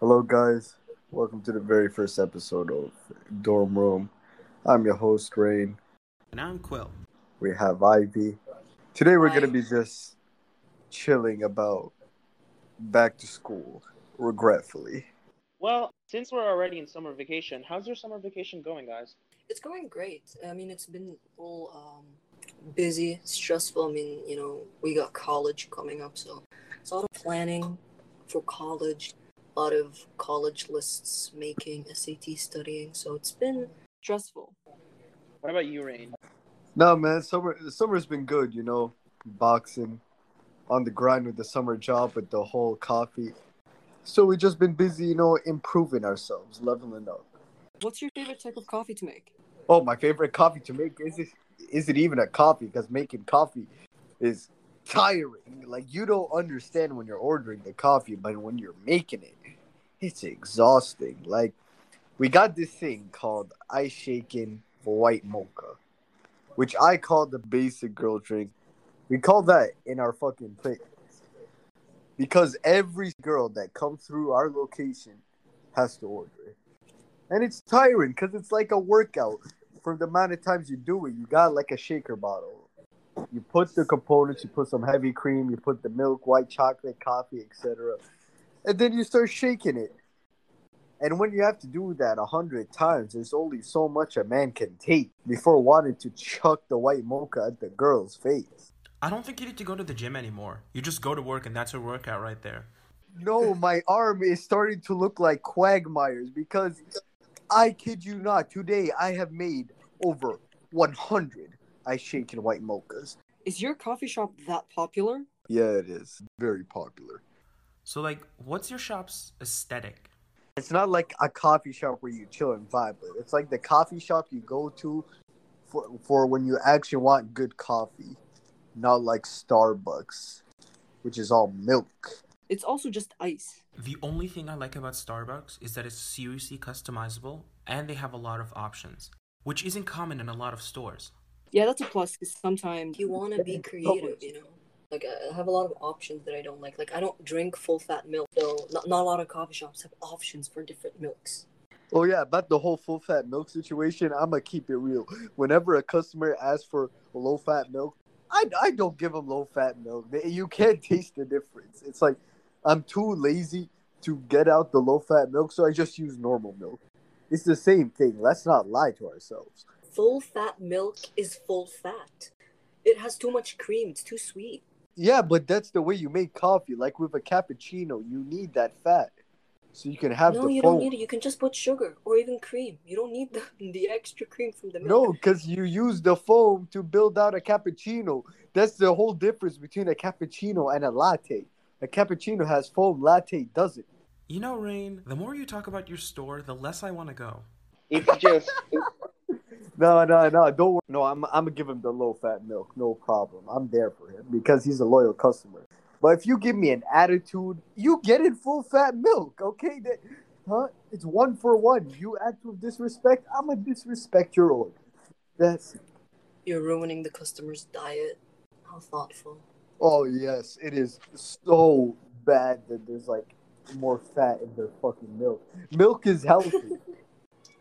Hello, guys. Welcome to the very first episode of Dorm Room. I'm your host, Rain. And I'm Quill. We have Ivy. Today, we're going to be just chilling about back to school, regretfully. Well, since we're already in summer vacation, how's your summer vacation going, guys? It's going great. I mean, it's been all um, busy, stressful. I mean, you know, we got college coming up, so it's a lot of planning for college, a lot of college lists making, SAT studying. So it's been stressful. What about you, Rain? No, man, summer the summer's been good, you know, boxing, on the grind with the summer job with the whole coffee. So we just been busy, you know, improving ourselves, leveling up. What's your favorite type of coffee to make? Oh, my favorite coffee to make is it is it even a coffee? Because making coffee is tiring. Like you don't understand when you're ordering the coffee, but when you're making it, it's exhausting. Like we got this thing called ice shaken white mocha, which I call the basic girl drink. We call that in our fucking place because every girl that comes through our location has to order it. And it's tiring because it's like a workout. For the amount of times you do it, you got like a shaker bottle. You put the components, you put some heavy cream, you put the milk, white chocolate, coffee, etc. And then you start shaking it. And when you have to do that a hundred times, there's only so much a man can take before wanting to chuck the white mocha at the girl's face. I don't think you need to go to the gym anymore. You just go to work and that's your workout right there. No, my arm is starting to look like Quagmire's because I kid you not, today I have made over 100 ice shaken white mochas. Is your coffee shop that popular? Yeah, it is. Very popular. So, like, what's your shop's aesthetic? It's not like a coffee shop where you chill and vibe with. It's like the coffee shop you go to for, for when you actually want good coffee, not like Starbucks, which is all milk. It's also just ice. The only thing I like about Starbucks is that it's seriously customizable and they have a lot of options, which isn't common in a lot of stores. Yeah, that's a plus because sometimes you want to be creative, you know? Like, I I have a lot of options that I don't like. Like, I don't drink full fat milk, so not, not a lot of coffee shops have options for different milks. Oh yeah, about the whole full fat milk situation, I'm gonna keep it real. Whenever a customer asks for low fat milk, I, I don't give them low fat milk. They- You can't taste the difference. It's like I'm too lazy to get out the low fat milk, so I just use normal milk. It's the same thing. Let's not lie to ourselves. Full fat milk is full fat. It has too much cream. It's too sweet. Yeah, but that's the way you make coffee. Like with a cappuccino, you need that fat, so you can have no, the you foam. don't need it. You can just put sugar or even cream. You don't need the, the extra cream from the milk. No, because you use the foam to build out a cappuccino. That's the whole difference between a cappuccino and a latte. A cappuccino has foam, latte doesn't. You know, Rain, the more you talk about your store, the less I want to go. It's just No, no, no, don't worry. No, I'm, I'm gonna give him the low fat milk, no problem. I'm there for him because he's a loyal customer. But if you give me an attitude, you get it full fat milk, okay? That, huh? It's one for one. You act with disrespect, I'm gonna disrespect your order. That's You're ruining the customer's diet. How thoughtful. Oh yes, it is so bad that there's like more fat in their fucking milk. Milk is healthy.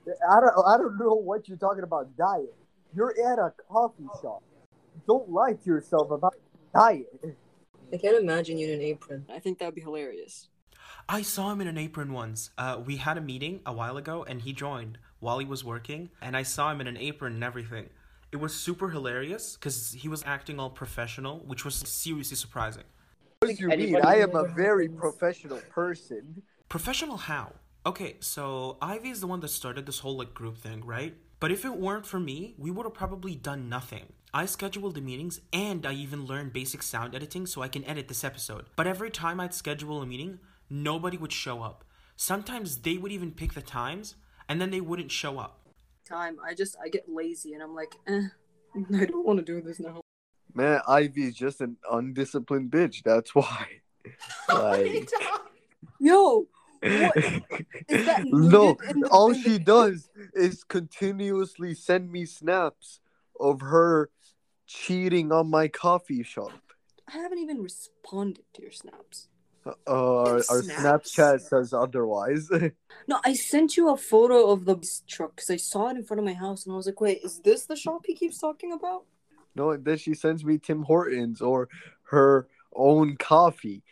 I don't I don't know what you're talking about diet. You're at a coffee shop. Don't lie to yourself about diet. I can't imagine you in an apron. I think that'd be hilarious. I saw him in an apron once. Uh, we had a meeting a while ago and he joined while he was working, and I saw him in an apron and everything. It was super hilarious because he was acting all professional, which was seriously surprising. What do you mean? I am a very professional person. Professional how? Okay, so Ivy is the one that started this whole like group thing, right? But if it weren't for me, we would have probably done nothing. I scheduled the meetings and I even learned basic sound editing so I can edit this episode. But every time I'd schedule a meeting, nobody would show up. Sometimes they would even pick the times and then they wouldn't show up. Time. I just I get lazy and I'm like, eh, I don't want to do this now. Man, Ivy is just an undisciplined bitch. That's why. Like, Yo, what is that? No, needed in the- all she does is continuously send me snaps of her cheating on my coffee shop. I haven't even responded to your snaps. Uh, our, our Snaps. Snapchat says otherwise. No, I sent you a photo of the truck because I saw it in front of my house and I was like, wait, is this the shop he keeps talking about? no, and then she sends me Tim Hortons or her own coffee.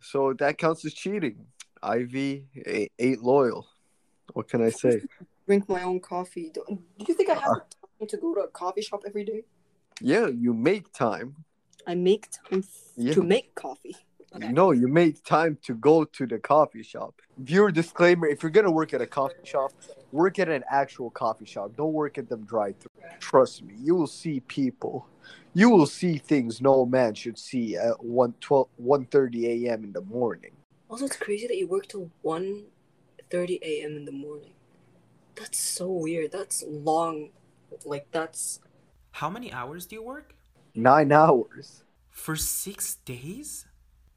So that counts as cheating. Ivy ain't, loyal. What can I say? Drink my own coffee. Do, you think I have uh, time to go to a coffee shop every day? Yeah, you make time. I make time Yeah. to make coffee. Okay. No, you make time to go to the coffee shop. Viewer disclaimer: If you're gonna work at a coffee shop, work at an actual coffee shop. Don't work at them drive-through. Trust me, you will see people. You will see things no man should see at 1 1.30 a.m. in the morning. Also, it's crazy that you work till 1.30 a.m. in the morning. That's so weird. That's long. Like, that's... How many hours do you work? Nine hours. For six days?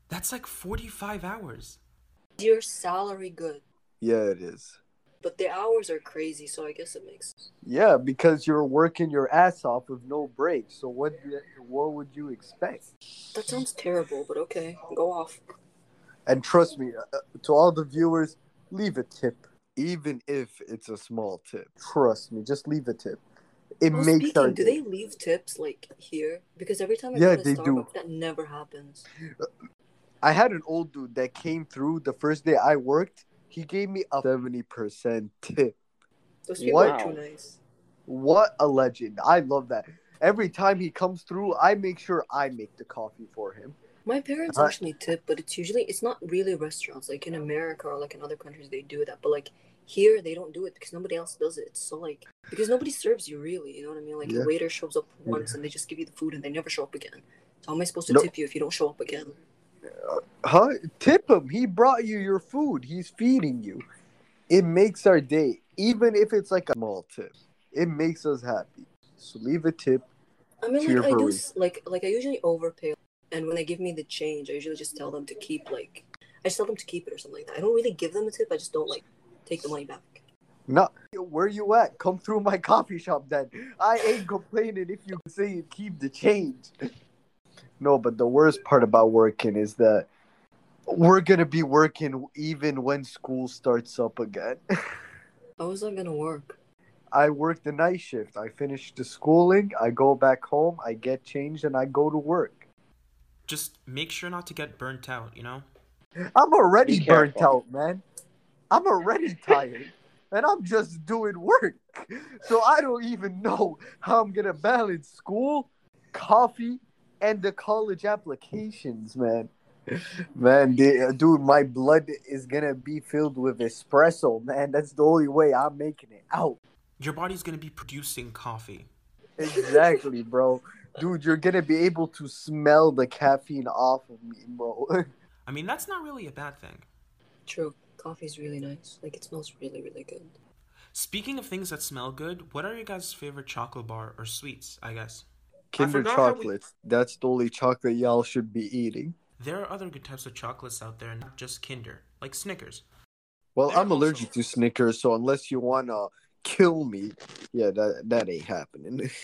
That's like 45 hours. Your salary good, Yeah, it is. but the hours are crazy, so I guess it makes... Yeah, because you're working your ass off with no breaks. So what? What would you expect? That sounds terrible, but okay. Go off. And trust me, uh, to all the viewers, leave a tip, even if it's a small tip. Trust me, just leave a tip. It Well, makes our speaking, do day. they leave tips, like, here? Because every time I Yeah, go to they do. That never happens. I had an old dude that came through the first day I worked. He gave me a seventy percent tip. Those people What? are too nice. What a legend! I love that. Every time he comes through, I make sure I make the coffee for him. My parents Uh, actually tip, but it's usually it's not really restaurants. Like in America or like in other countries, they do that. But like here, they don't do it because nobody else does it. It's so like because nobody serves you really. You know what I mean? Like Yeah. the waiter shows up once and they just give you the food and they never show up again. So how am I supposed to No. tip you if you don't show up again? Huh? Tip him. He brought you your food. He's feeding you. It makes our day, even if it's like a small tip. It makes us happy. So leave a tip. I mean, like I do, like like I usually overpay, and when they give me the change, I usually just tell them to keep like I just tell them to keep it or something like that. I don't really give them a tip. I just don't like take the money back. No, where you at? Come through my coffee shop then. I ain't complaining if you say you keep the change. No, but the worst part about working is that we're gonna be working even when school starts up again. How is that gonna work? I work the night shift. I finish the schooling. I go back home. I get changed, and I go to work. Just make sure not to get burnt out, you know? I'm already burnt out, man. I'm already tired, and I'm just doing work. So I don't even know how I'm gonna balance school, coffee, and the college applications, man. Man, the- dude, my blood is gonna be filled with espresso, man. That's the only way I'm making it out. Your body's gonna be producing coffee. Exactly, bro. Dude, you're gonna be able to smell the caffeine off of me, bro. I mean, that's not really a bad thing. True, coffee's really nice. Like it smells really really good. Speaking of things that smell good, what are your guys' favorite chocolate bar or sweets, I guess? Kinder forgot how we- chocolates. That's the only chocolate y'all should be eating. There are other good types of chocolates out there, not just Kinder, like Snickers. Well, They're I'm also- allergic to Snickers, so unless you wanna kill me, yeah, that that ain't happening.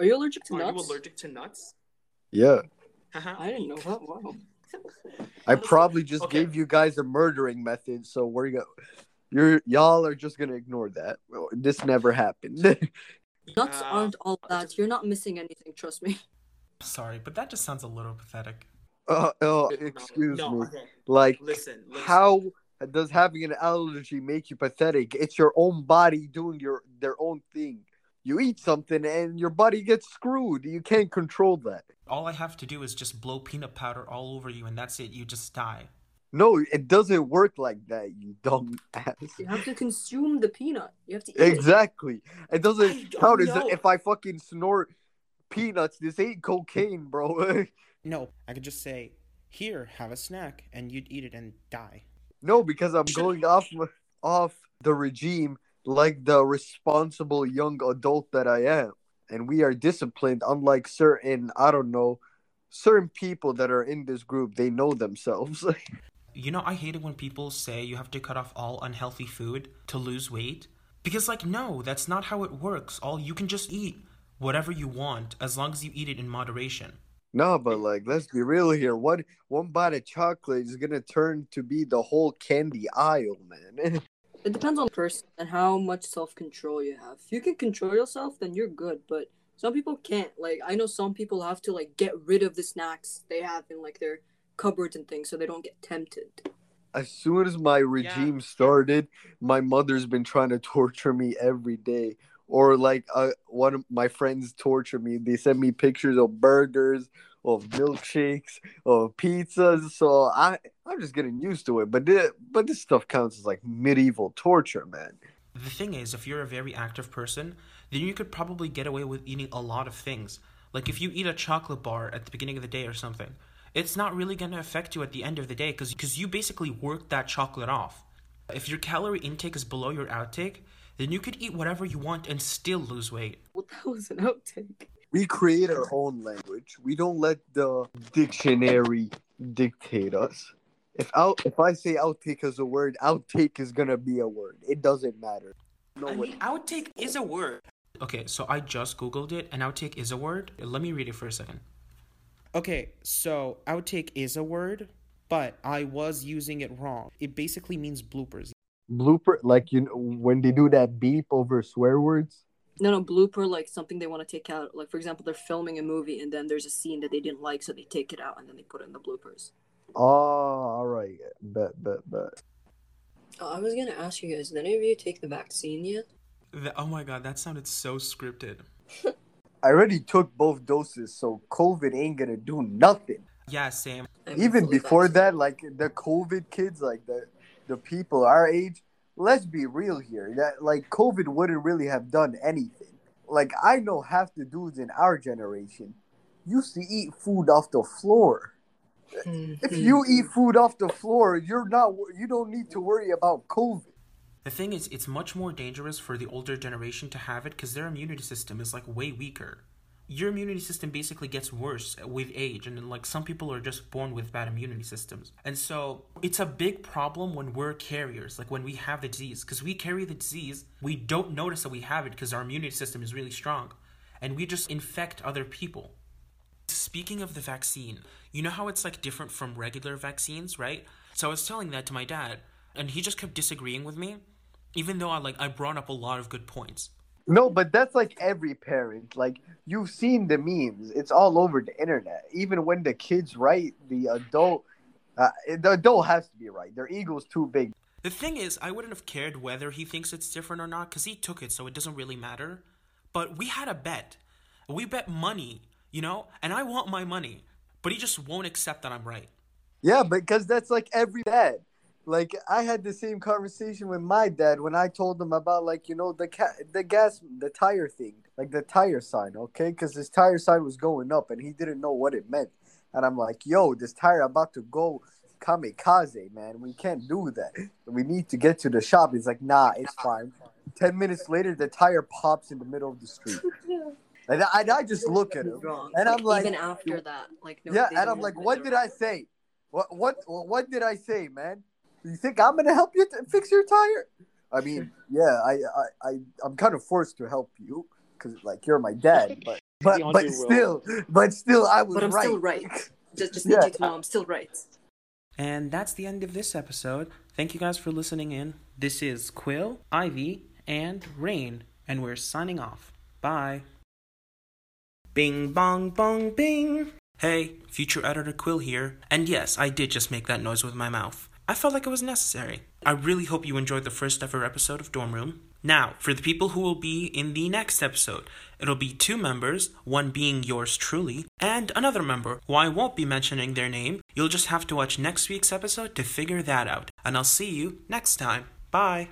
Are you allergic to Are nuts? you allergic to nuts? yeah, I didn't know that. Wow. I probably just okay. gave you guys a murdering method, so we're go. You're y'all are just gonna ignore that. This never happened. Nuts Uh, aren't all that. You're not missing anything. Trust me. Sorry, but that just sounds a little pathetic. uh, oh, excuse no, me. okay. Like, Listen, listen. how does having an allergy make you pathetic? It's your own body doing your their own thing. You eat something and your body gets screwed. You can't control that. All I have to do is just blow peanut powder all over you, and that's it. You just die. No, it doesn't work like that, you dumb ass. You have to consume the peanut. You have to eat it. Exactly. It I doesn't don't count as if I fucking snort peanuts. This ain't cocaine, bro. No, I could just say, here, have a snack, and you'd eat it and die. no, because I'm going off off the regime like the responsible young adult that I am, and we are disciplined. Unlike certain, I don't know, certain people that are in this group. They know themselves. You know, I hate it when people say you have to cut off all unhealthy food to lose weight. Because, like, no, that's not how it works. All you can just eat whatever you want as long as you eat it in moderation. No, but like, let's be real here. One one bite of chocolate is gonna turn to be the whole candy aisle, man. It depends on the person and how much self control you have. If you can control yourself, then you're good. But some people can't. Like I know some people have to like get rid of the snacks they have in like their cupboards and things so they don't get tempted. as soon as my regime started, my mother's been trying to torture me every day. Or like uh, one of my friends torture me. They send me pictures of burgers, of milkshakes, of pizzas. So I I'm just getting used to it. But thi- but this stuff counts as like medieval torture, man. The thing is, if you're a very active person, then you could probably get away with eating a lot of things. Like if you eat a chocolate bar at the beginning of the day or something, it's not really going to affect you at the end of the day because you basically worked that chocolate off. If your calorie intake is below your outtake, then you could eat whatever you want and still lose weight. Well, that was an outtake. We create our own language. We don't let the dictionary dictate us. If out if I say outtake is a word, outtake is gonna be a word. It doesn't matter. No I way. mean, outtake is a word. Okay, so I just googled it, and outtake is a word. Let me read it for a second. Okay, so outtake is a word, but I was using it wrong. It basically means bloopers. blooper like you know when they do that beep over swear words. No, no, blooper, like something they want to take out. Like, for example, they're filming a movie and then there's a scene that they didn't like, so they take it out and then they put it in the bloopers. Ah, oh, all right. but but but Oh, I was gonna ask you guys, did any of you take the vaccine yet? The, oh my god, that sounded so scripted. I already took both doses, so COVID ain't gonna do nothing. Yeah, same. I'm Even fully before that, like the COVID kids, like the the people our age. Let's be real here. That like COVID wouldn't really have done anything. Like I know half the dudes in our generation used to eat food off the floor. If Mhm. you eat food off the floor, you're not. You don't need to worry about COVID. The thing is, it's much more dangerous for the older generation to have it because their immunity system is like way weaker. Your immunity system basically gets worse with age, and like some people are just born with bad immunity systems. And so it's a big problem when we're carriers, like when we have the disease, because we carry the disease, we don't notice that we have it because our immunity system is really strong, and we just infect other people. Speaking of the vaccine, you know how it's like different from regular vaccines, right? So I was telling that to my dad, and he just kept disagreeing with me, even though I like I brought up a lot of good points. No, but that's like every parent. Like you've seen the memes; it's all over the internet. Even when the kids write, the adult, uh, the adult has to be right. Their ego's too big. The thing is, I wouldn't have cared whether he thinks it's different or not because he took it, so it doesn't really matter. But we had a bet. We bet money, you know, and I want my money, but he just won't accept that I'm right. Yeah, because that's like every dad. Like I had the same conversation with my dad when I told him about like you know the ca- the gas the tire thing, like the tire sign, okay? Because his tire sign was going up and he didn't know what it meant. And I'm like, yo, this tire about to go kamikaze, man. We can't do that. We need to get to the shop. He's like, nah, it's fine. Ten minutes later, the tire pops in the middle of the street, and I, and I just look at him. and I'm like- even after that, like no, Yeah, and I'm like, what did I say? What what what did I say, man? You think I'm gonna help you to fix your tire? I mean, yeah, I I, I I'm kind of forced to help you because like you're my dad, but but but will. still, but still, I was But I'm right. still right. Just, just Yeah. need you to know I'm still right. And that's the end of this episode. Thank you guys for listening in. This is Quill, Ivy, and Rain, and we're signing off. Bye. Bing bong bong bing. Hey, future editor Quill here. And yes, I did just make that noise with my mouth. I felt like it was necessary. I really hope you enjoyed the first ever episode of Dorm Room. Now, for the people who will be in the next episode, it'll be two members, one being yours truly, and another member who I won't be mentioning their name. You'll just have to watch next week's episode to figure that out. And I'll see you next time. Bye.